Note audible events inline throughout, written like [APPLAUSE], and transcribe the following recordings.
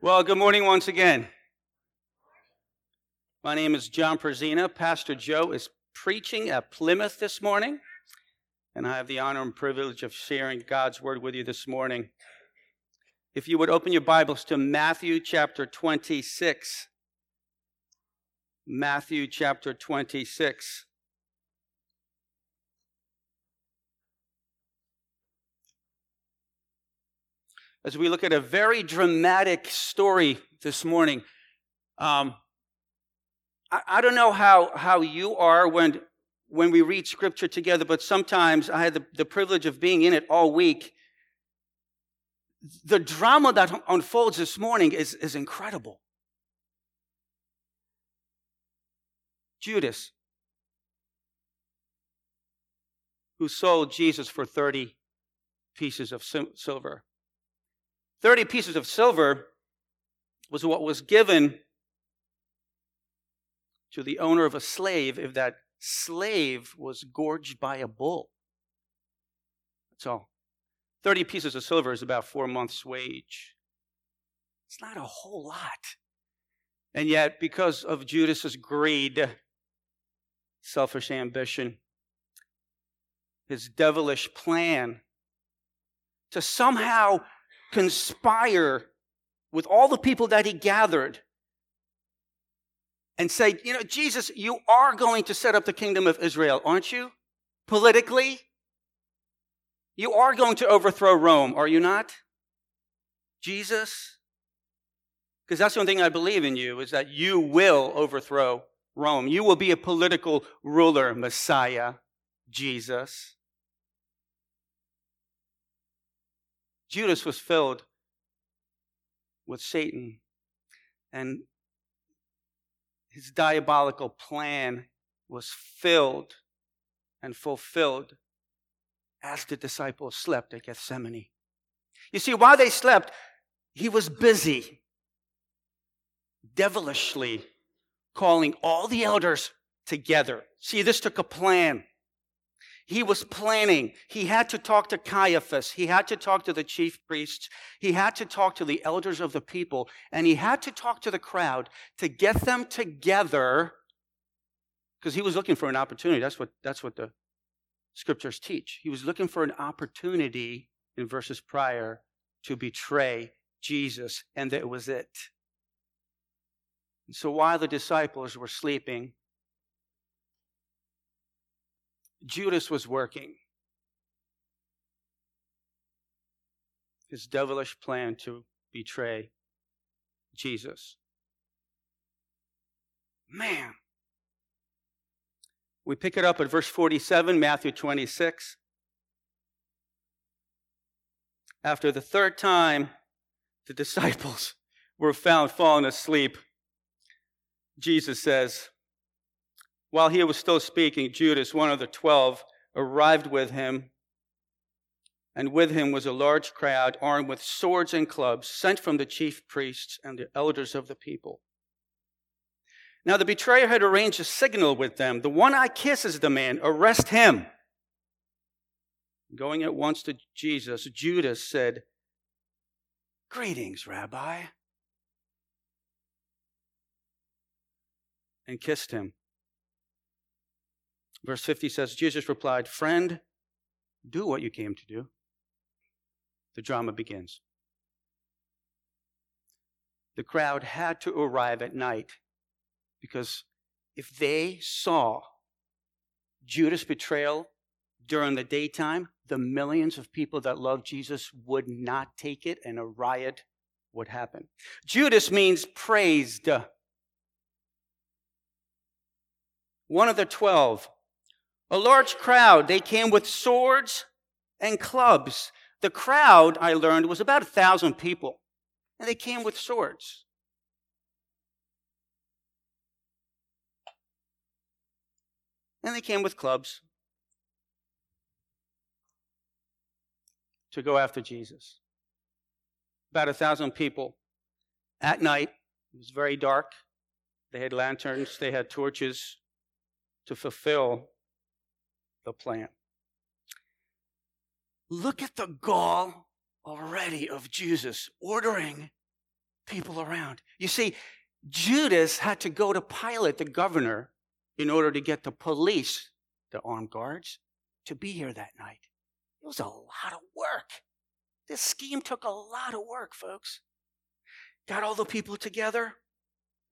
Well, good morning once again. My name is John Perzina. Pastor Joe is preaching at Plymouth this morning, and I have the honor and privilege of sharing God's word with you this morning. If you would open your Bibles to Matthew chapter 26. Matthew chapter 26. As we look at a very dramatic story this morning. Um, I, I, don't know how, how you are when, when we read scripture together, but sometimes I had the, the privilege of being in it all week. The drama that unfolds this morning is, is incredible. Judas, who sold Jesus for 30 pieces of silver. 30 pieces of silver was what was given to the owner of a slave if that slave was gorged by a bull. That's all. 30 pieces of silver is about four months' wage. It's not a whole lot. And yet, because of Judas's greed, selfish ambition, his devilish plan to somehow conspire with all the people that he gathered and say, you know, Jesus, you are going to set up the kingdom of Israel, aren't you? Politically? You are going to overthrow Rome, are you not? Jesus? Because that's the only thing I believe in you is that you will overthrow Rome. You will be a political ruler, Messiah, Jesus. Judas was filled with Satan, and his diabolical plan was filled and fulfilled as the disciples slept at Gethsemane. You see, while they slept, he was busy, devilishly calling all the elders together. See, this took a plan. He was planning. He had to talk to Caiaphas. He had to talk to the chief priests. He had to talk to the elders of the people. And he had to talk to the crowd to get them together because he was looking for an opportunity. That's what, that's what the scriptures teach. He was looking for an opportunity in verses prior to betray Jesus, and that was it. And so while the disciples were sleeping, Judas was working. His devilish plan to betray Jesus. Man. We pick it up at verse 47, Matthew 26. After the third time, the [LAUGHS] disciples were found falling asleep. Jesus says, while he was still speaking, Judas, one of the twelve, arrived with him, and with him was a large crowd armed with swords and clubs, sent from the chief priests and the elders of the people. Now the betrayer had arranged a signal with them. The one eye kisses the man, arrest him. Going at once to Jesus, Judas said, Greetings, Rabbi, and kissed him. Verse 50 says, Jesus replied, Friend, do what you came to do. The drama begins. The crowd had to arrive at night because if they saw Judas' betrayal during the daytime, the millions of people that love Jesus would not take it and a riot would happen. Judas means praised. One of the twelve a large crowd. They came with swords and clubs. The crowd, I learned, was about a thousand people, and they came with swords. And they came with clubs to go after Jesus. About a thousand people. At night, it was very dark. They had lanterns, they had torches to fulfill the plan. Look at the gall already of Jesus ordering people around. You see, Judas had to go to Pilate, the governor, in order to get the police, the armed guards, to be here that night. It was a lot of work. This scheme took a lot of work, folks. Got all the people together,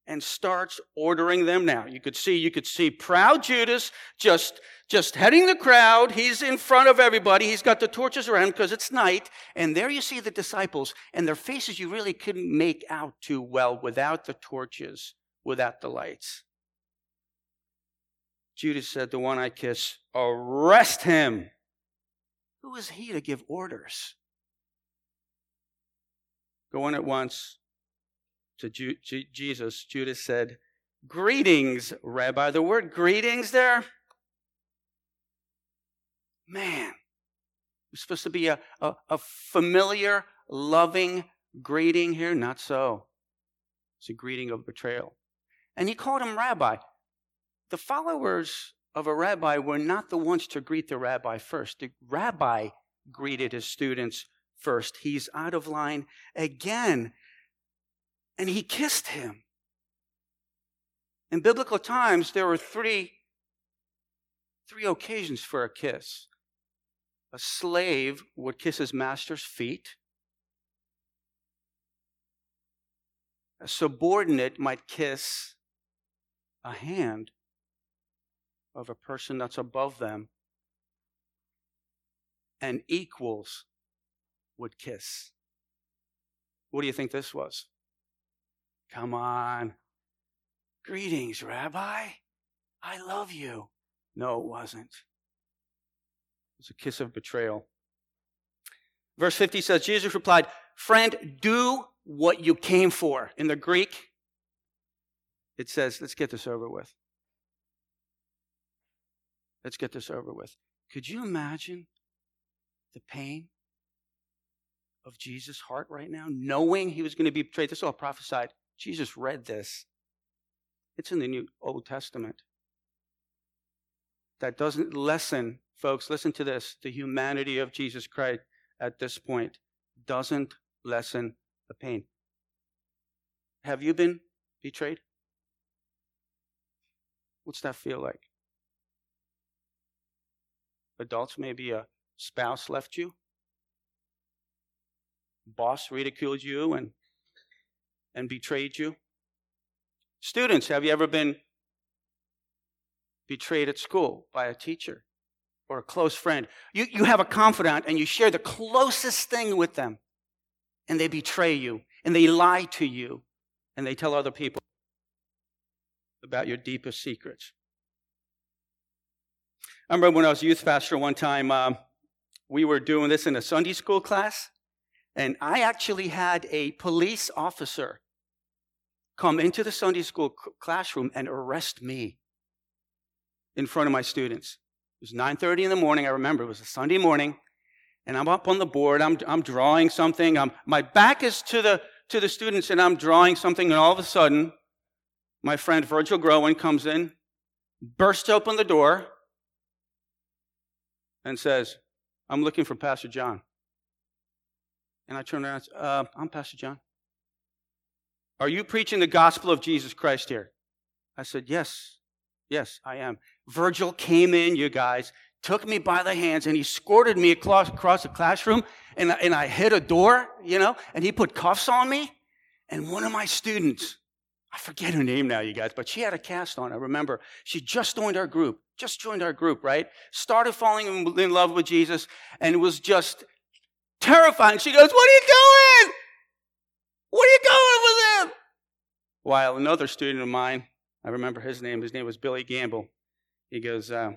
and starts ordering them now. You could see, you could see proud Judas just, just heading the crowd. He's in front of everybody. He's got the torches around because it's night. And there you see the disciples and their faces you really couldn't make out too well without the torches, without the lights. Judas said, the one I kiss, arrest him. Who is he to give orders? Go in at once, to Ju- Jesus, Judas said, Greetings, Rabbi. The word greetings there, man, it's supposed to be a, a, a familiar, loving greeting here. Not so. It's a greeting of betrayal. And he called him rabbi. The followers of a rabbi were not the ones to greet the rabbi first. The rabbi greeted his students first. He's out of line again and he kissed him. In biblical times, there were three, three occasions for a kiss. A slave would kiss his master's feet. A subordinate might kiss a hand of a person that's above them. And equals would kiss. What do you think this was? Come on. Greetings, Rabbi. I love you. No, it wasn't. It was a kiss of betrayal. Verse 50 says, Jesus replied, Friend, do what you came for. In the Greek, it says, let's get this over with. Let's get this over with. Could you imagine the pain of Jesus' heart right now, knowing he was going to be betrayed? This is all prophesied Jesus read this. It's in the New Old Testament. That doesn't lessen, folks, listen to this. The humanity of Jesus Christ at this point doesn't lessen the pain. Have you been betrayed? What's that feel like? Adults, maybe a spouse left you, boss ridiculed you and and betrayed you? Students, have you ever been betrayed at school by a teacher or a close friend? You, you have a confidant and you share the closest thing with them, and they betray you and they lie to you and they tell other people about your deepest secrets. I remember when I was youth pastor one time, um, we were doing this in a Sunday school class, and I actually had a police officer come into the Sunday school classroom and arrest me in front of my students. It was 9:30 in the morning. I remember it was a Sunday morning, and I'm up on the board. I'm, I'm drawing something. I'm, my back is to the to the students, and I'm drawing something. And all of a sudden, my friend Virgil Groen comes in, bursts open the door, and says, "I'm looking for Pastor John." And I turn around. And say, uh, I'm Pastor John. Are you preaching the gospel of Jesus Christ here? I said, Yes, yes, I am. Virgil came in, you guys, took me by the hands, and he escorted me across, across the classroom, and, and I hit a door, you know, and he put cuffs on me. And one of my students, I forget her name now, you guys, but she had a cast on. I remember she just joined our group, just joined our group, right? Started falling in love with Jesus, and was just terrifying. She goes, What are you doing? What are you going with him? While another student of mine, I remember his name, his name was Billy Gamble. He goes, uh,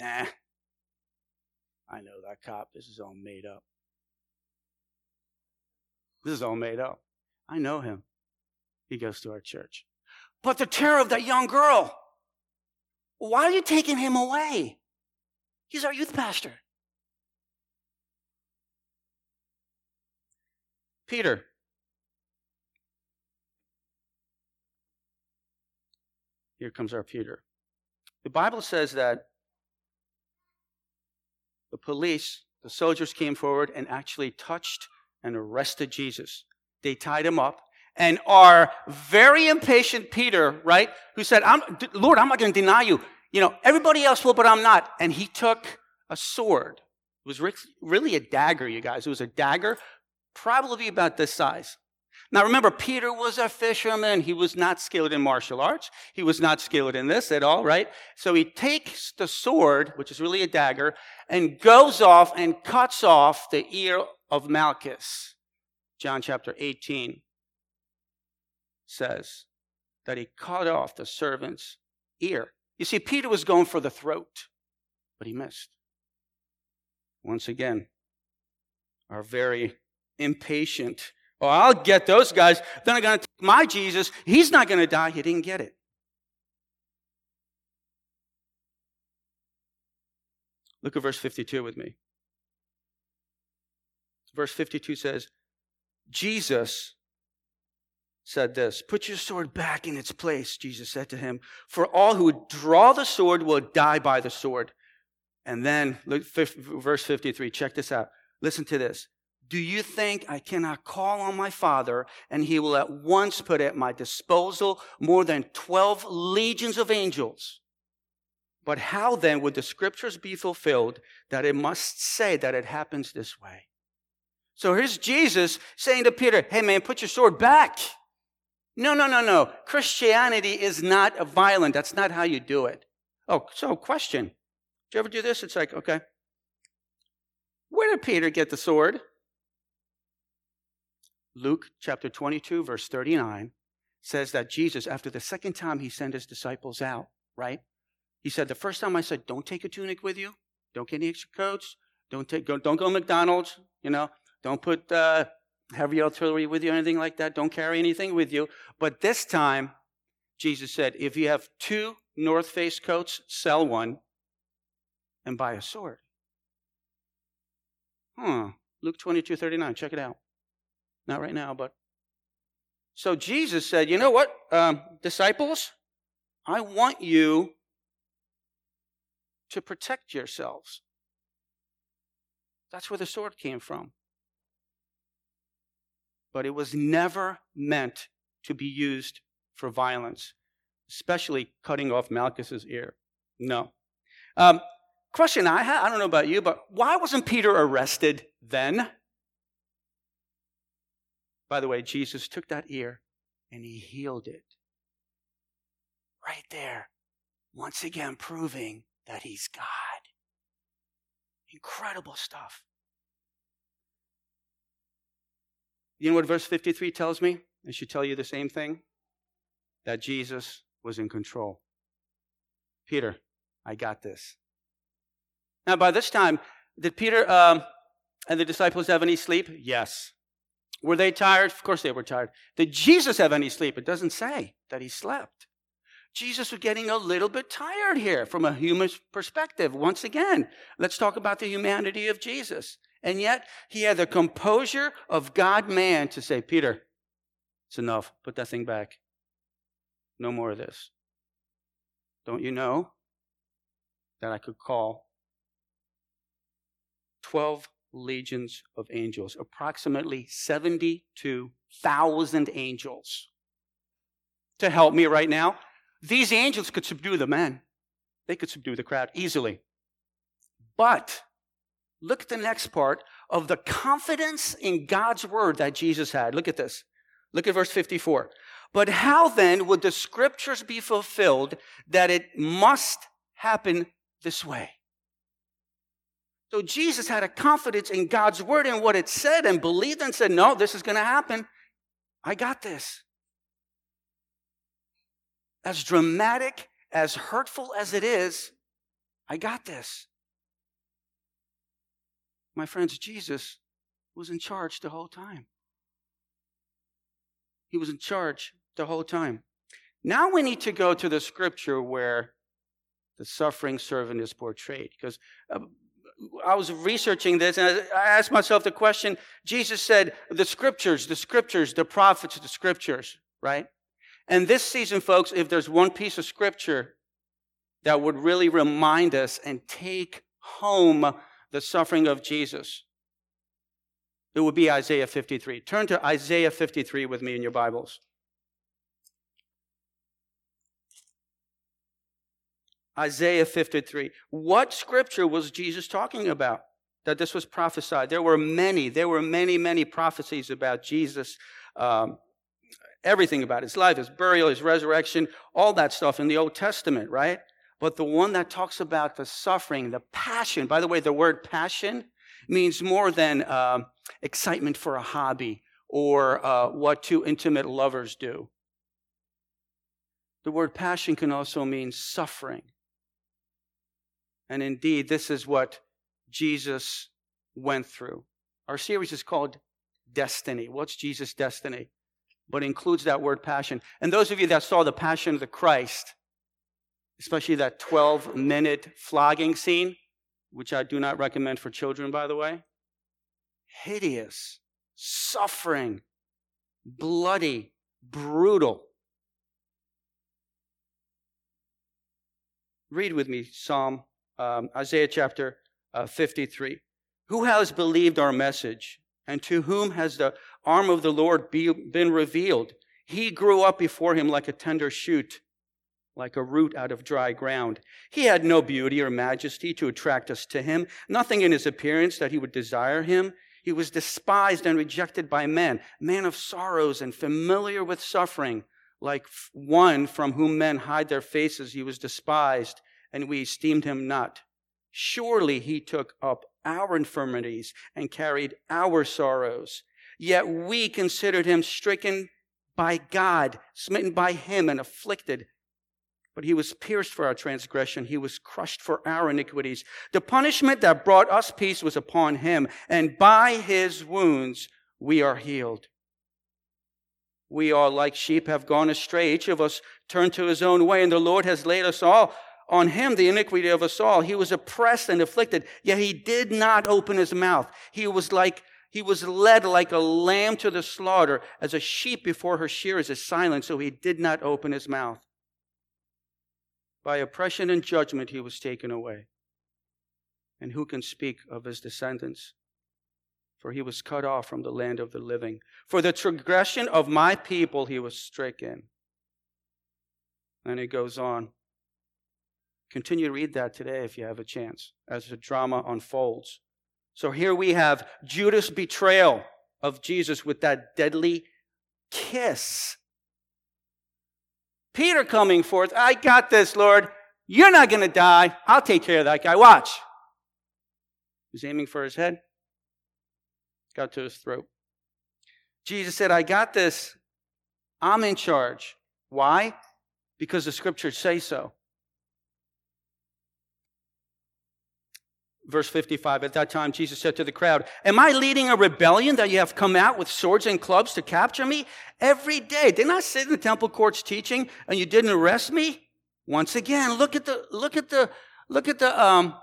Nah, I know that cop. This is all made up. This is all made up. I know him. He goes to our church. But the terror of that young girl. Why are you taking him away? He's our youth pastor. Peter. Here comes our Peter. The Bible says that the police, the soldiers came forward and actually touched and arrested Jesus. They tied him up. And our very impatient Peter, right, who said, I'm, Lord, I'm not going to deny you. You know, everybody else will, but I'm not. And he took a sword. It was really a dagger, you guys. It was a dagger, probably about this size. Now remember, Peter was a fisherman. He was not skilled in martial arts. He was not skilled in this at all, right? So he takes the sword, which is really a dagger, and goes off and cuts off the ear of Malchus. John chapter 18 says that he cut off the servant's ear. You see, Peter was going for the throat, but he missed. Once again, our very impatient Oh, I'll get those guys. Then I'm going to take my Jesus. He's not going to die. He didn't get it. Look at verse 52 with me. Verse 52 says, Jesus said this Put your sword back in its place, Jesus said to him. For all who draw the sword will die by the sword. And then, look, verse 53, check this out. Listen to this. Do you think I cannot call on my Father and he will at once put at my disposal more than 12 legions of angels? But how then would the scriptures be fulfilled that it must say that it happens this way? So here's Jesus saying to Peter, Hey man, put your sword back. No, no, no, no. Christianity is not violent. That's not how you do it. Oh, so question. Did you ever do this? It's like, okay. Where did Peter get the sword? Luke chapter 22, verse 39 says that Jesus, after the second time he sent his disciples out, right? He said, The first time I said, Don't take a tunic with you, don't get any extra coats, don't, take, go, don't go to McDonald's, you know, don't put uh, heavy artillery with you, anything like that, don't carry anything with you. But this time, Jesus said, If you have two North Face coats, sell one and buy a sword. Huh. Luke 22, 39, check it out. Not right now, but. So Jesus said, You know what, um, disciples? I want you to protect yourselves. That's where the sword came from. But it was never meant to be used for violence, especially cutting off Malchus's ear. No. Um, question I have, I don't know about you, but why wasn't Peter arrested then? By the way, Jesus took that ear and he healed it. Right there. Once again, proving that he's God. Incredible stuff. You know what verse 53 tells me? It should tell you the same thing that Jesus was in control. Peter, I got this. Now, by this time, did Peter um, and the disciples have any sleep? Yes. Were they tired? Of course they were tired. Did Jesus have any sleep? It doesn't say that he slept. Jesus was getting a little bit tired here from a human perspective. Once again, let's talk about the humanity of Jesus. And yet, he had the composure of God man to say, Peter, it's enough. Put that thing back. No more of this. Don't you know that I could call 12 legions of angels, approximately 72,000 angels to help me right now. These angels could subdue the men, they could subdue the crowd easily. But look at the next part of the confidence in God's word that Jesus had. Look at this. Look at verse 54. But how then would the scriptures be fulfilled that it must happen this way? So Jesus had a confidence in God's word and what it said and believed and said, No, this is going to happen. I got this. As dramatic, as hurtful as it is, I got this. My friends, Jesus was in charge the whole time. He was in charge the whole time. Now we need to go to the scripture where the suffering servant is portrayed. Because uh, I was researching this and I asked myself the question Jesus said, the scriptures, the scriptures, the prophets, the scriptures, right? And this season, folks, if there's one piece of scripture that would really remind us and take home the suffering of Jesus, it would be Isaiah 53. Turn to Isaiah 53 with me in your Bibles. Isaiah 53. What scripture was Jesus talking about that this was prophesied? There were many, there were many, many prophecies about Jesus, um, everything about his life, his burial, his resurrection, all that stuff in the Old Testament, right? But the one that talks about the suffering, the passion, by the way, the word passion means more than uh, excitement for a hobby or uh, what two intimate lovers do. The word passion can also mean suffering. And indeed, this is what Jesus went through. Our series is called Destiny. What's Jesus' destiny? But includes that word passion. And those of you that saw the Passion of the Christ, especially that 12 minute flogging scene, which I do not recommend for children, by the way, hideous, suffering, bloody, brutal. Read with me Psalm um, Isaiah chapter uh, 53. Who has believed our message? And to whom has the arm of the Lord be, been revealed? He grew up before him like a tender shoot, like a root out of dry ground. He had no beauty or majesty to attract us to him, nothing in his appearance that he would desire him. He was despised and rejected by men, man of sorrows and familiar with suffering. Like one from whom men hide their faces, he was despised and we esteemed him not. Surely he took up our infirmities and carried our sorrows. Yet we considered him stricken by God, smitten by him, and afflicted. But he was pierced for our transgression. He was crushed for our iniquities. The punishment that brought us peace was upon him, and by his wounds we are healed. We all, like sheep, have gone astray. Each of us turned to his own way, and the Lord has laid us all on him the iniquity of us all. He was oppressed and afflicted, yet he did not open his mouth. He was like, he was led like a lamb to the slaughter, as a sheep before her shearers is silent, so he did not open his mouth. By oppression and judgment he was taken away. And who can speak of his descendants? For he was cut off from the land of the living. For the transgression of my people he was stricken. And it goes on. Continue to read that today if you have a chance as the drama unfolds. So here we have Judas' betrayal of Jesus with that deadly kiss. Peter coming forth, I got this, Lord. You're not going to die. I'll take care of that guy. Watch. He's aiming for his head, got to his throat. Jesus said, I got this. I'm in charge. Why? Because the scriptures say so. Verse 55 At that time, Jesus said to the crowd, Am I leading a rebellion that you have come out with swords and clubs to capture me? Every day. Didn't I sit in the temple courts teaching and you didn't arrest me? Once again, look at the, look at the, look at the, um,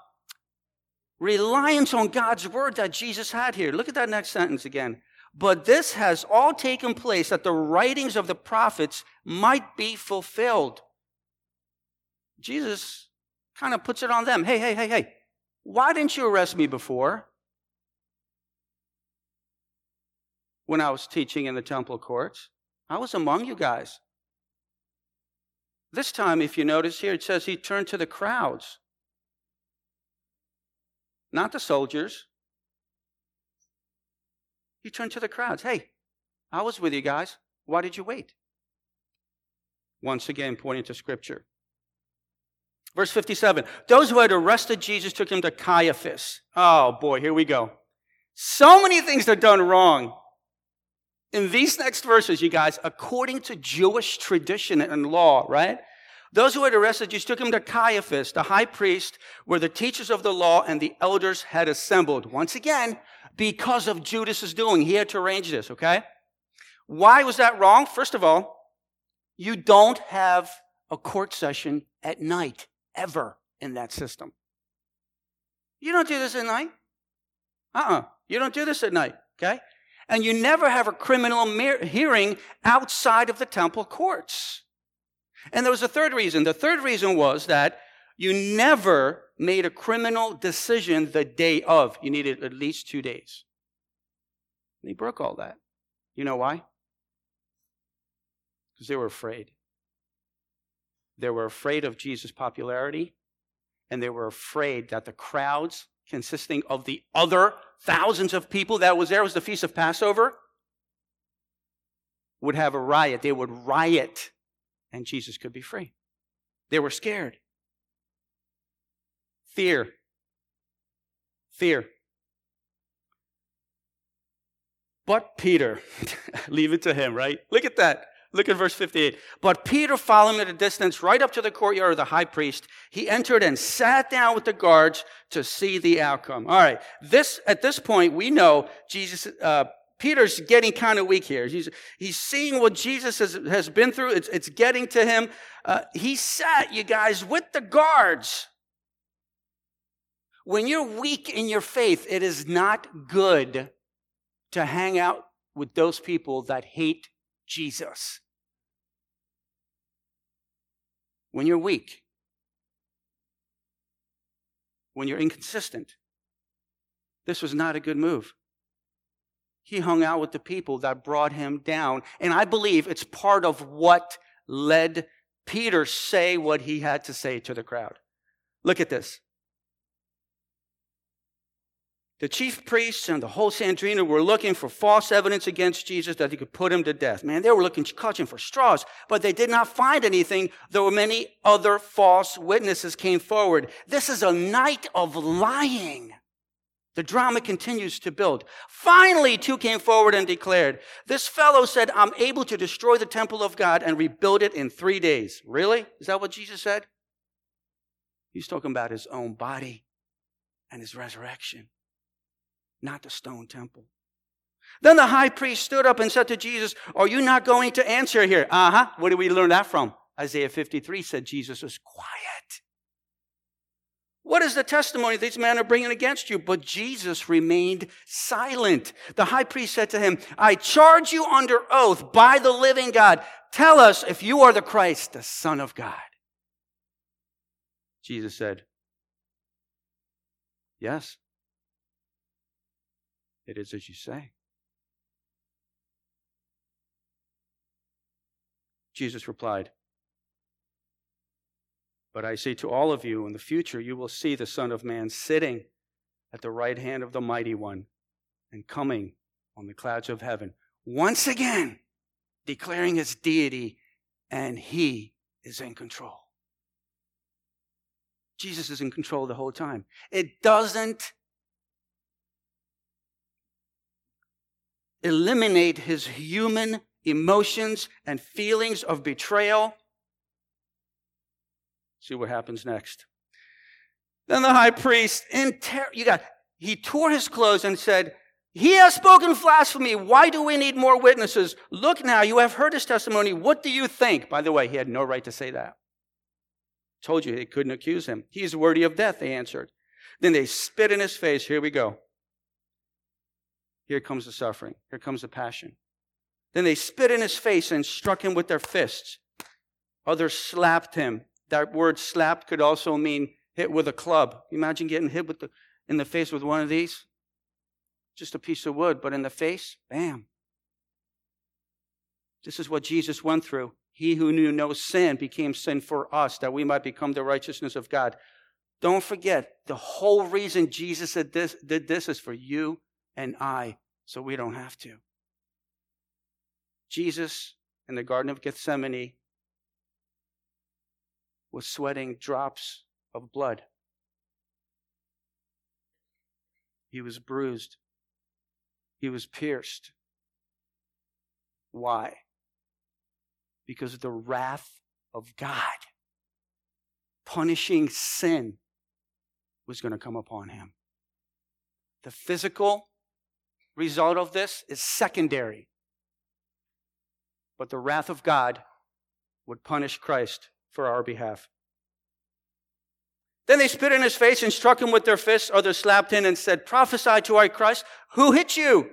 reliance on God's word that Jesus had here. Look at that next sentence again. But this has all taken place that the writings of the prophets might be fulfilled. Jesus kind of puts it on them. Hey, hey, hey, hey. Why didn't you arrest me before? When I was teaching in the temple courts, I was among you guys. This time, if you notice here, it says he turned to the crowds, not the soldiers. He turned to the crowds. Hey, I was with you guys. Why did you wait? Once again, pointing to Scripture. Verse 57 Those who had arrested Jesus took him to Caiaphas. Oh boy, here we go. So many things are done wrong. In these next verses, you guys, according to Jewish tradition and law, right? Those who had arrested Jesus took him to Caiaphas, the high priest, where the teachers of the law and the elders had assembled. Once again, because of Judas's doing, he had to arrange this, okay? Why was that wrong? First of all, you don't have a court session at night ever in that system. You don't do this at night. Uh uh-uh. uh You don't do this at night, okay? And you never have a criminal hearing outside of the temple courts. And there was a third reason. The third reason was that you never made a criminal decision the day of. You needed at least two days. He broke all that. You know why? Because they were afraid. They were afraid of Jesus' popularity, and they were afraid that the crowds, consisting of the other thousands of people that was there, was the Feast of Passover, would have a riot. They would riot, and Jesus could be free. They were scared. Fear. Fear. But Peter, [LAUGHS] leave it to him, right? Look at that. Look at verse 58. But Peter, following at a distance right up to the courtyard of the high priest, he entered and sat down with the guards to see the outcome. All right. This, at this point, we know Jesus, uh, Peter's getting kind of weak here. He's, he's seeing what Jesus has, has been through. It's, it's getting to him. Uh, he sat, you guys, with the guards. When you're weak in your faith, it is not good to hang out with those people that hate Jesus. When you're weak, when you're inconsistent, this was not a good move. He hung out with the people that brought him down. And I believe it's part of what led Peter say what he had to say to the crowd. Look at this. The chief priests and the whole Sanhedrin were looking for false evidence against Jesus that they could put him to death. Man, they were looking, clutching for straws, but they did not find anything, though many other false witnesses came forward. This is a night of lying. The drama continues to build. Finally, two came forward and declared, This fellow said, I'm able to destroy the temple of God and rebuild it in three days. Really? Is that what Jesus said? He's talking about his own body and his resurrection, not the stone temple. Then the high priest stood up and said to Jesus, Are you not going to answer here? Uh huh. Where do we learn that from? Isaiah 53 said Jesus was quiet. What is the testimony these men are bringing against you? But Jesus remained silent. The high priest said to him, I charge you under oath by the living God. Tell us if you are the Christ, the Son of God. Jesus said, Yes, it is as you say. Jesus replied, but I say to all of you, in the future, you will see the Son of Man sitting at the right hand of the Mighty One and coming on the clouds of heaven, once again declaring his deity, and he is in control. Jesus is in control the whole time. It doesn't eliminate his human emotions and feelings of betrayal See what happens next. Then the high priest, in ter- you got, he tore his clothes and said, He has spoken blasphemy. Why do we need more witnesses? Look now, you have heard his testimony. What do you think? By the way, he had no right to say that. Told you they couldn't accuse him. He is worthy of death, they answered. Then they spit in his face. Here we go. Here comes the suffering. Here comes the passion. Then they spit in his face and struck him with their fists. Others slapped him that word slapped could also mean hit with a club. Imagine getting hit with the, in the face with one of these. Just a piece of wood, but in the face, bam. This is what Jesus went through. He who knew no sin became sin for us, that we might become the righteousness of God. Don't forget, the whole reason Jesus did this, did this is for you and I, so we don't have to. Jesus in the Garden of Gethsemane was sweating drops of blood. He was bruised. He was pierced. Why? Because the wrath of God, punishing sin, was going to come upon him. The physical result of this is secondary. But the wrath of God would punish Christ for our behalf. Then they spit in his face and struck him with their fists. Others slapped him and said, Prophesy to our Christ. Who hit you?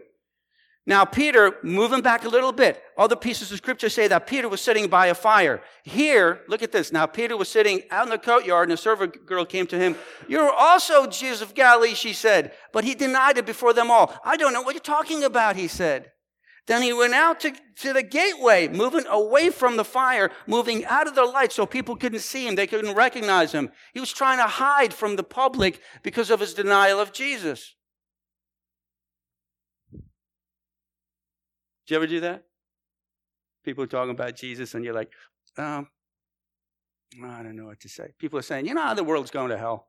Now, Peter, moving back a little bit, other pieces of scripture say that Peter was sitting by a fire. Here, look at this. Now, Peter was sitting out in the courtyard, and a servant girl came to him. You're also Jesus of Galilee, she said. But he denied it before them all. I don't know what you're talking about, he said. Then he went out to, to the gateway, moving away from the fire, moving out of the light so people couldn't see him. They couldn't recognize him. He was trying to hide from the public because of his denial of Jesus. Did you ever do that? People are talking about Jesus, and you're like, um, I don't know what to say. People are saying, you know how the world's going to hell?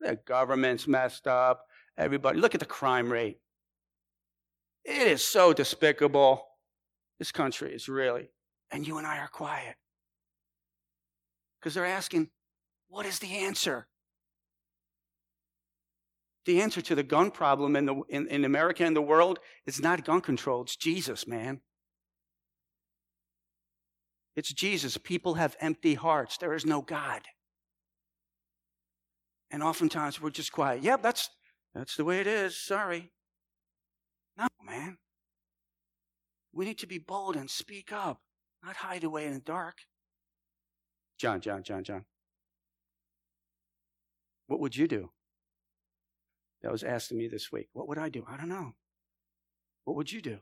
The government's messed up. Everybody, look at the crime rate. It is so despicable. This country is really. And you and I are quiet. Because they're asking, what is the answer? The answer to the gun problem in, the, in, in America and the world is not gun control, it's Jesus, man. It's Jesus. People have empty hearts. There is no God. And oftentimes we're just quiet. Yep, that's that's the way it is. Sorry. No, man. We need to be bold and speak up, not hide away in the dark. John, John, John, John. What would you do? That was of me this week. What would I do? I don't know. What would you do?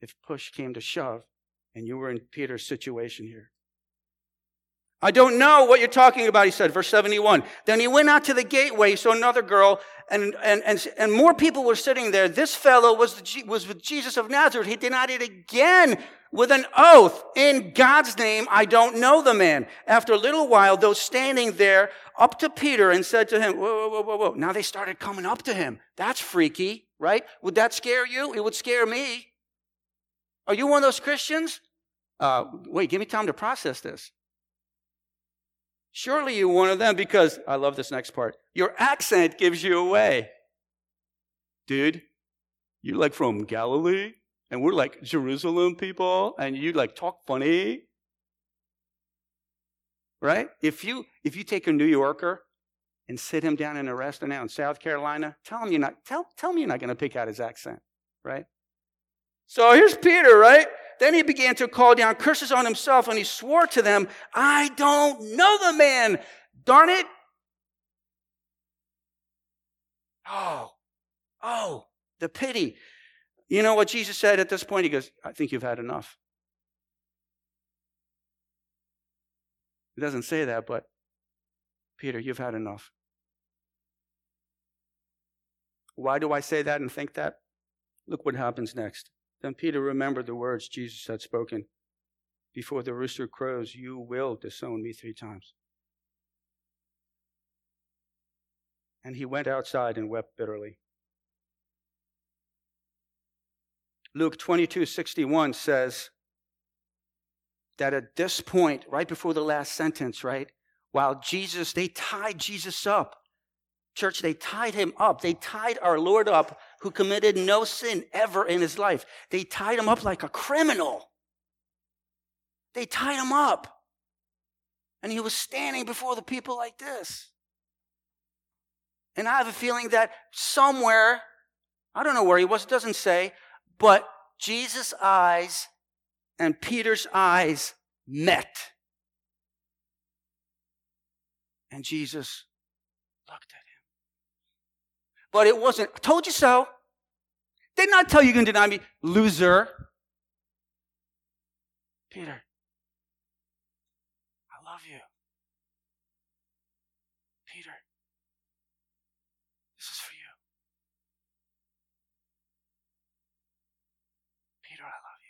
If push came to shove and you were in Peter's situation here. I don't know what you're talking about, he said, verse 71. Then he went out to the gateway, saw another girl, and, and, and, and more people were sitting there. This fellow was, the, was with Jesus of Nazareth. He denied it again with an oath. In God's name, I don't know the man. After a little while, those standing there up to Peter and said to him, whoa, whoa, whoa, whoa, whoa. Now they started coming up to him. That's freaky, right? Would that scare you? It would scare me. Are you one of those Christians? Uh, wait, give me time to process this. Surely you're one of them because I love this next part. Your accent gives you away. Dude, you're like from Galilee? And we're like Jerusalem people, and you like talk funny. Right? If you if you take a New Yorker and sit him down in a restaurant now in South Carolina, tell him you're not tell, tell me you're not going to pick out his accent, right? So here's Peter, right? Then he began to call down curses on himself and he swore to them, I don't know the man. Darn it. Oh, oh, the pity. You know what Jesus said at this point? He goes, I think you've had enough. He doesn't say that, but Peter, you've had enough. Why do I say that and think that? Look what happens next. Then Peter remembered the words Jesus had spoken Before the rooster crows, you will disown me three times. And he went outside and wept bitterly. Luke 22 61 says that at this point, right before the last sentence, right, while Jesus, they tied Jesus up. Church, they tied him up. They tied our Lord up who committed no sin ever in his life. They tied him up like a criminal. They tied him up. And he was standing before the people like this. And I have a feeling that somewhere, I don't know where he was, it doesn't say, but Jesus' eyes and Peter's eyes met. And Jesus looked at. But it wasn't, I told you so. Did not I tell you you're going to deny me, loser. Peter, I love you. Peter, this is for you. Peter, I love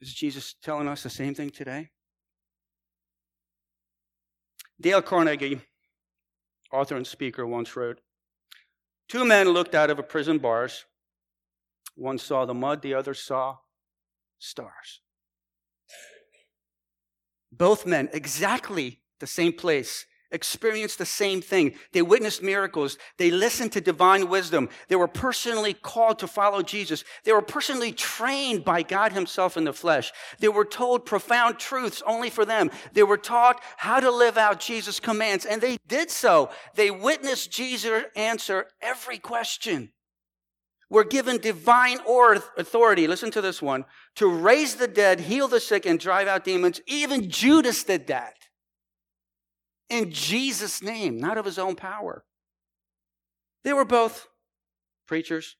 you. Is Jesus telling us the same thing today? Dale Carnegie author and speaker, once wrote Two men looked out of a prison bars. One saw the mud, the other saw stars. Both men, exactly the same place, experienced the same thing. They witnessed miracles. They listened to divine wisdom. They were personally called to follow Jesus. They were personally trained by God himself in the flesh. They were told profound truths only for them. They were taught how to live out Jesus' commands, and they did so. They witnessed Jesus answer every question. We're given divine authority, listen to this one, to raise the dead, heal the sick, and drive out demons. Even Judas did that in Jesus' name, not of his own power. They were both preachers.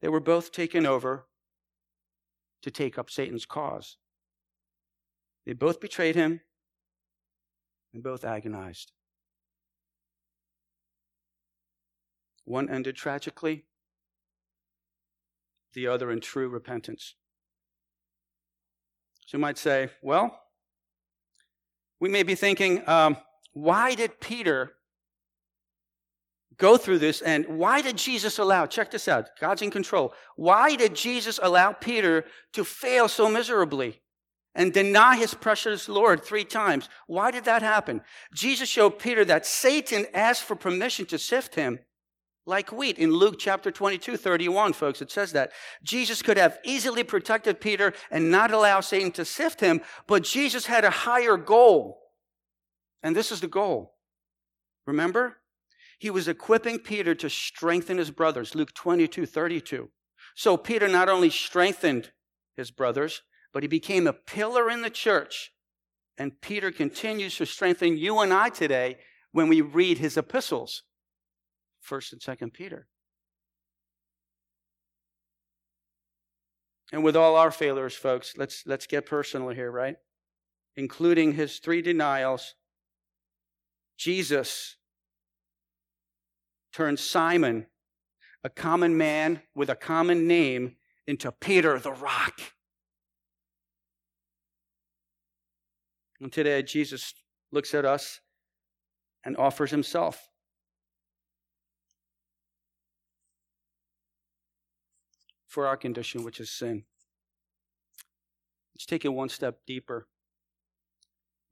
They were both taken over to take up Satan's cause. They both betrayed him and both agonized. One ended tragically, the other in true repentance. So you might say, well, we may be thinking, um, why did Peter go through this and why did Jesus allow, check this out, God's in control. Why did Jesus allow Peter to fail so miserably and deny his precious Lord three times? Why did that happen? Jesus showed Peter that Satan asked for permission to sift him like wheat. In Luke chapter 22, 31, folks, it says that. Jesus could have easily protected Peter and not allow Satan to sift him, but Jesus had a higher goal. And this is the goal. Remember? He was equipping Peter to strengthen his brothers. Luke 22, 32. So Peter not only strengthened his brothers, but he became a pillar in the church. And Peter continues to strengthen you and I today when we read his epistles. First and Second Peter. And with all our failures, folks, let's let's get personal here, right? Including his three denials, Jesus turned Simon, a common man with a common name, into Peter the rock. And today, Jesus looks at us and offers himself for our condition, which is sin. Let's take it one step deeper.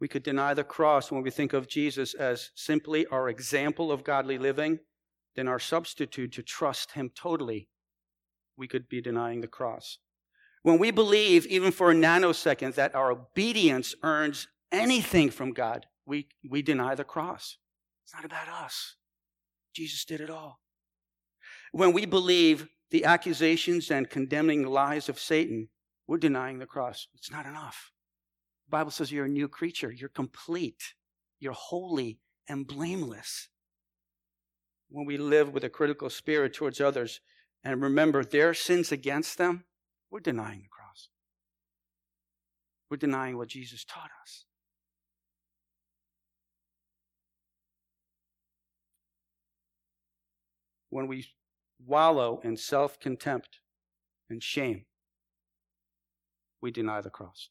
We could deny the cross when we think of Jesus as simply our example of godly living, then our substitute to trust him totally. We could be denying the cross. When we believe, even for a nanosecond, that our obedience earns anything from God, we, we deny the cross. It's not about us. Jesus did it all. When we believe the accusations and condemning lies of Satan, we're denying the cross. It's not enough. The Bible says you're a new creature, you're complete, you're holy and blameless. When we live with a critical spirit towards others and remember their sins against them, we're denying the cross. We're denying what Jesus taught us. When we wallow in self contempt and shame, we deny the cross.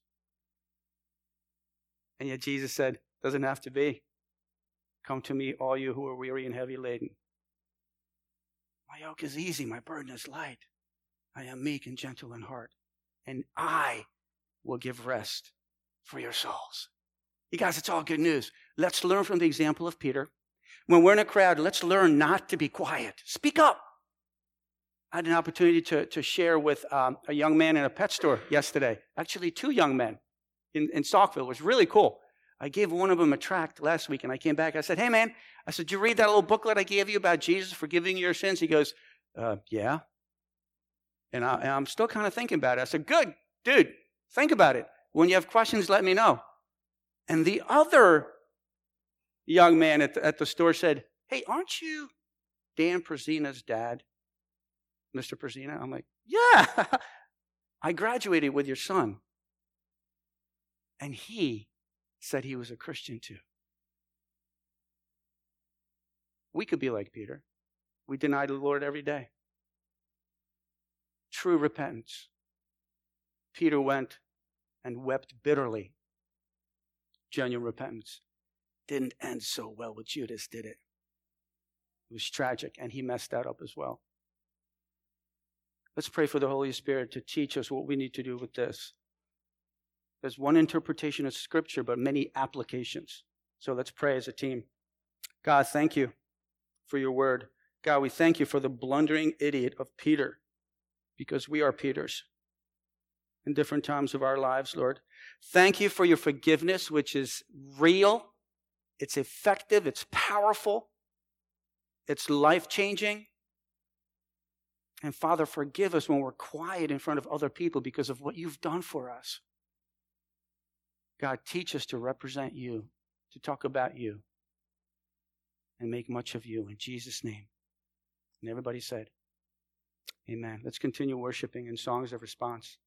And yet Jesus said, doesn't have to be. Come to me, all you who are weary and heavy laden. My yoke is easy, my burden is light. I am meek and gentle in heart, and I will give rest for your souls. You guys, it's all good news. Let's learn from the example of Peter. When we're in a crowd, let's learn not to be quiet. Speak up. I had an opportunity to, to share with um, a young man in a pet store yesterday. Actually, two young men in, in Saukville. It was really cool. I gave one of them a tract last week, and I came back. I said, Hey, man, I said, Did you read that little booklet I gave you about Jesus forgiving your sins? He goes, uh, Yeah. And, I, am still kind of thinking about it. I said, Good, dude, think about it. When you have questions, let me know. And the other young man at the, at the store said, Hey, aren't you Dan Prezina's dad? Mr. Prezina? I'm like, yeah, [LAUGHS] I graduated with your son. And he said he was a Christian too. We could be like Peter. We deny the Lord every day. True repentance. Peter went and wept bitterly. Genuine repentance. Didn't end so well with Judas, did it? It was tragic, and he messed that up as well. Let's pray for the Holy Spirit to teach us what we need to do with this. There's one interpretation of Scripture, but many applications. So let's pray as a team. God, thank you for your word. God, we thank you for the blundering idiot of Peter because we are Peters in different times of our lives, Lord. Thank you for your forgiveness, which is real, it's effective, it's powerful, it's life changing. And Father, forgive us when we're quiet in front of other people because of what you've done for us. God, teach us to represent you, to talk about you, and make much of you in Jesus' name. And everybody said, Amen. Let's continue worshiping in songs of response.